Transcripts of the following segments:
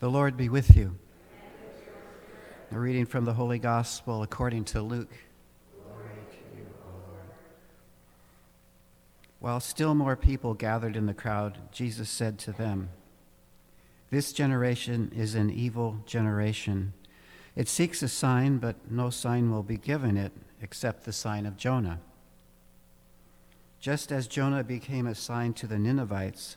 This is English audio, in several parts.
The Lord be with you. A reading from the Holy Gospel according to Luke. To You, While still more people gathered in the crowd, Jesus said to them, This generation is an evil generation. It seeks a sign, but no sign will be given it except the sign of Jonah. Just as Jonah became a sign to the Ninevites,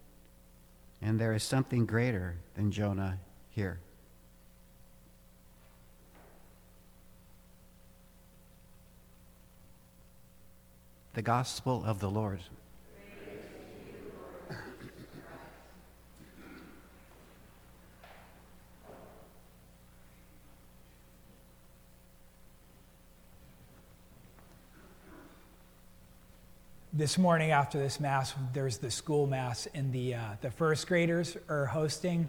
and there is something greater than Jonah here. The Gospel of the Lord. This morning after this mass, there's the school mass, and the uh, the first graders are hosting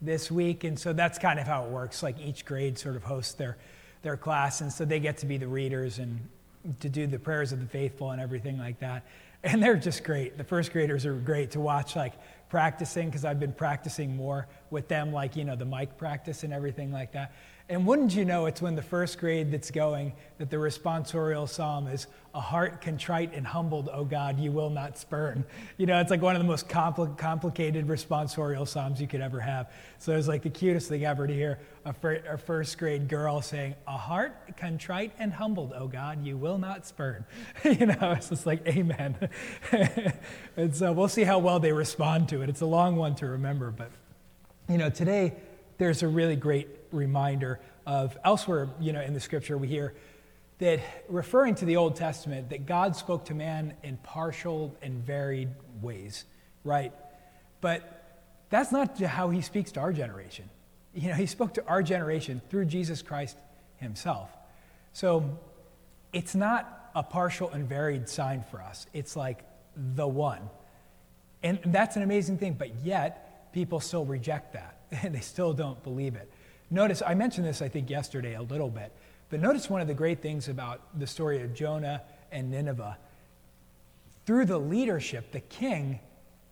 this week, and so that's kind of how it works. Like each grade sort of hosts their their class, and so they get to be the readers and to do the prayers of the faithful and everything like that. And they're just great. The first graders are great to watch, like practicing, because I've been practicing more with them, like you know the mic practice and everything like that. And wouldn't you know, it's when the first grade that's going that the responsorial psalm is, A heart contrite and humbled, O God, you will not spurn. You know, it's like one of the most compl- complicated responsorial psalms you could ever have. So it's like the cutest thing ever to hear a, fir- a first grade girl saying, A heart contrite and humbled, O God, you will not spurn. you know, it's just like, Amen. and so we'll see how well they respond to it. It's a long one to remember, but, you know, today there's a really great reminder of elsewhere, you know, in the scripture we hear that referring to the Old Testament, that God spoke to man in partial and varied ways, right? But that's not how he speaks to our generation. You know, he spoke to our generation through Jesus Christ himself. So it's not a partial and varied sign for us. It's like the one. And that's an amazing thing, but yet people still reject that. and they still don't believe it. Notice, I mentioned this, I think, yesterday a little bit, but notice one of the great things about the story of Jonah and Nineveh. Through the leadership, the king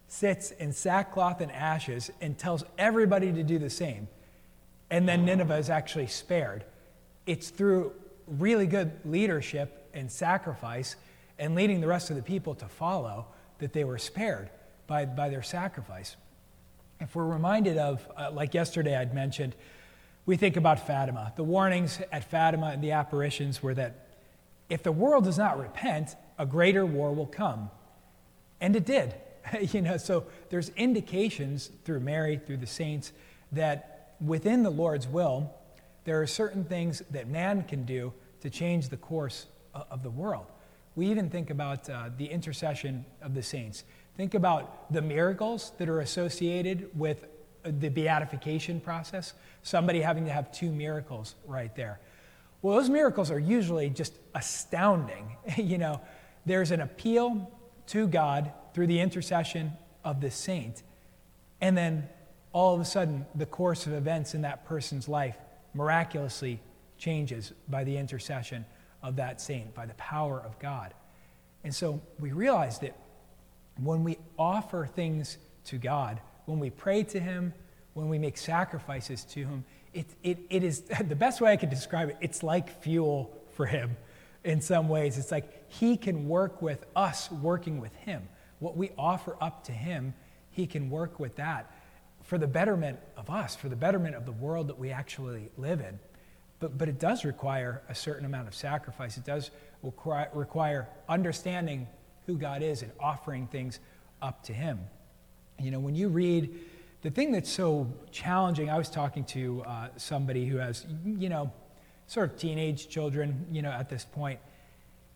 sits in sackcloth and ashes and tells everybody to do the same. And then Nineveh is actually spared. It's through really good leadership and sacrifice and leading the rest of the people to follow that they were spared by, by their sacrifice. If we're reminded of, uh, like yesterday I'd mentioned, we think about Fatima. The warnings at Fatima and the apparitions were that if the world does not repent, a greater war will come. And it did. you know, so there's indications through Mary, through the saints, that within the Lord's will, there are certain things that man can do to change the course of the world. We even think about uh, the intercession of the saints. Think about the miracles that are associated with the beatification process, somebody having to have two miracles right there. Well, those miracles are usually just astounding. you know, there's an appeal to God through the intercession of the saint, and then all of a sudden, the course of events in that person's life miraculously changes by the intercession of that saint, by the power of God. And so we realize that when we offer things to God, when we pray to Him, when we make sacrifices to Him, it, it, it is the best way I could describe it, it's like fuel for Him in some ways. It's like He can work with us working with Him. What we offer up to Him, He can work with that for the betterment of us, for the betterment of the world that we actually live in. But, but it does require a certain amount of sacrifice. It does require, require understanding who God is and offering things up to Him. You know, when you read the thing that's so challenging, I was talking to uh, somebody who has, you know, sort of teenage children, you know, at this point.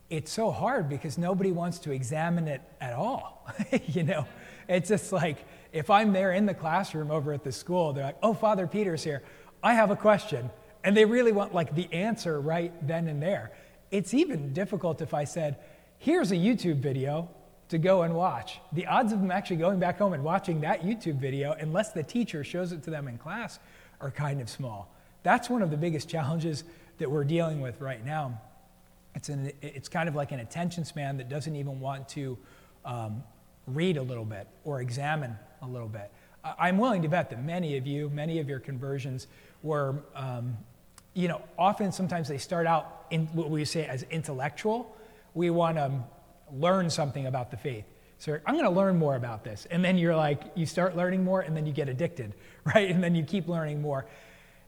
It's so hard because nobody wants to examine it at all. you know, it's just like, if I'm there in the classroom over at the school, they're like, oh, Father Peter's here. I have a question. And they really want like the answer right then and there. It's even difficult if I said, here's a YouTube video to go and watch. The odds of them actually going back home and watching that YouTube video, unless the teacher shows it to them in class, are kind of small. That's one of the biggest challenges that we're dealing with right now. It's, an, it's kind of like an attention span that doesn't even want to um, read a little bit or examine a little bit. I'm willing to bet that many of you, many of your conversions were, um, you know, often sometimes they start out in what we say as intellectual. We want to learn something about the faith. So I'm going to learn more about this. And then you're like, you start learning more and then you get addicted, right? And then you keep learning more.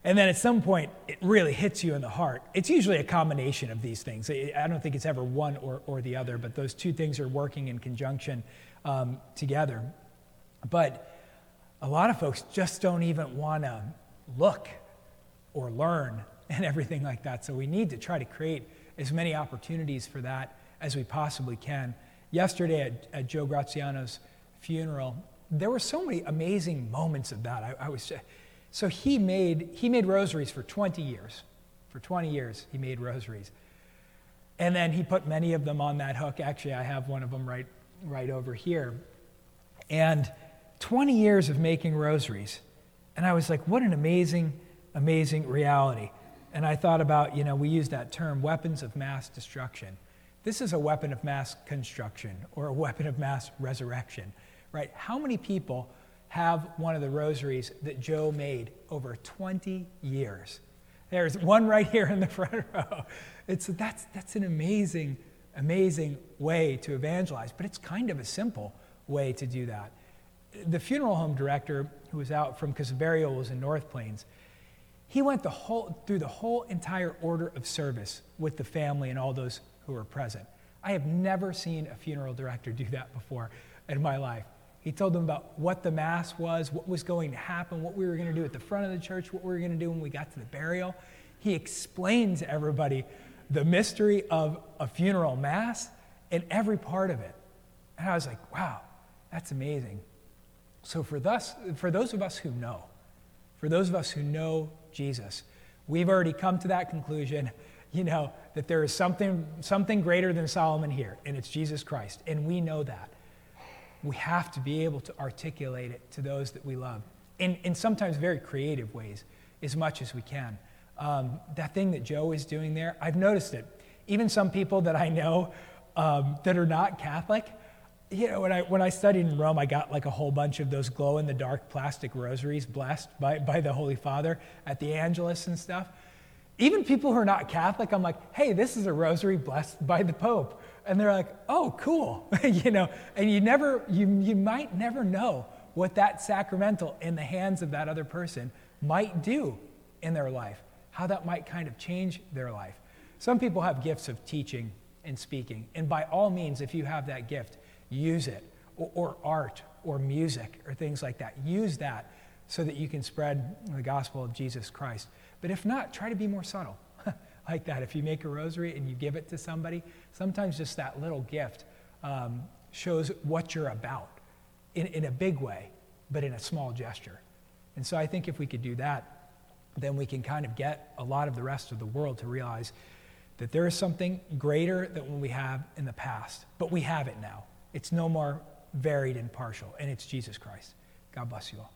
And then at some point, it really hits you in the heart. It's usually a combination of these things. I don't think it's ever one or, or the other, but those two things are working in conjunction um, together. But a lot of folks just don't even want to look or learn and everything like that. So we need to try to create as many opportunities for that as we possibly can. Yesterday at, at Joe Graziano's funeral, there were so many amazing moments of that. I, I was so he made, he made rosaries for 20 years. For 20 years, he made rosaries. And then he put many of them on that hook. Actually, I have one of them right, right over here. And 20 years of making rosaries. And I was like, what an amazing, amazing reality. And I thought about, you know, we use that term, weapons of mass destruction. This is a weapon of mass construction or a weapon of mass resurrection, right? How many people have one of the rosaries that Joe made over 20 years. There's one right here in the front row. It's, that's, that's an amazing, amazing way to evangelize, but it's kind of a simple way to do that. The funeral home director, who was out from, because burial was in North Plains, he went the whole, through the whole entire order of service with the family and all those who were present. I have never seen a funeral director do that before in my life. He told them about what the Mass was, what was going to happen, what we were going to do at the front of the church, what we were going to do when we got to the burial. He explained to everybody the mystery of a funeral Mass and every part of it. And I was like, wow, that's amazing. So, for, thus, for those of us who know, for those of us who know Jesus, we've already come to that conclusion, you know, that there is something, something greater than Solomon here, and it's Jesus Christ. And we know that we have to be able to articulate it to those that we love in, in sometimes very creative ways as much as we can. Um, that thing that Joe is doing there, I've noticed it. Even some people that I know um, that are not Catholic, you know, when I, when I studied in Rome, I got like a whole bunch of those glow in the dark plastic rosaries blessed by, by the Holy Father at the Angelus and stuff. Even people who are not Catholic, I'm like, hey, this is a rosary blessed by the Pope and they're like, oh, cool, you know, and you never, you, you might never know what that sacramental in the hands of that other person might do in their life, how that might kind of change their life. Some people have gifts of teaching and speaking, and by all means, if you have that gift, use it, or, or art, or music, or things like that. Use that so that you can spread the gospel of Jesus Christ. But if not, try to be more subtle like that. If you make a rosary and you give it to somebody, sometimes just that little gift um, shows what you're about in, in a big way, but in a small gesture. And so I think if we could do that, then we can kind of get a lot of the rest of the world to realize that there is something greater than what we have in the past, but we have it now. It's no more varied and partial, and it's Jesus Christ. God bless you all.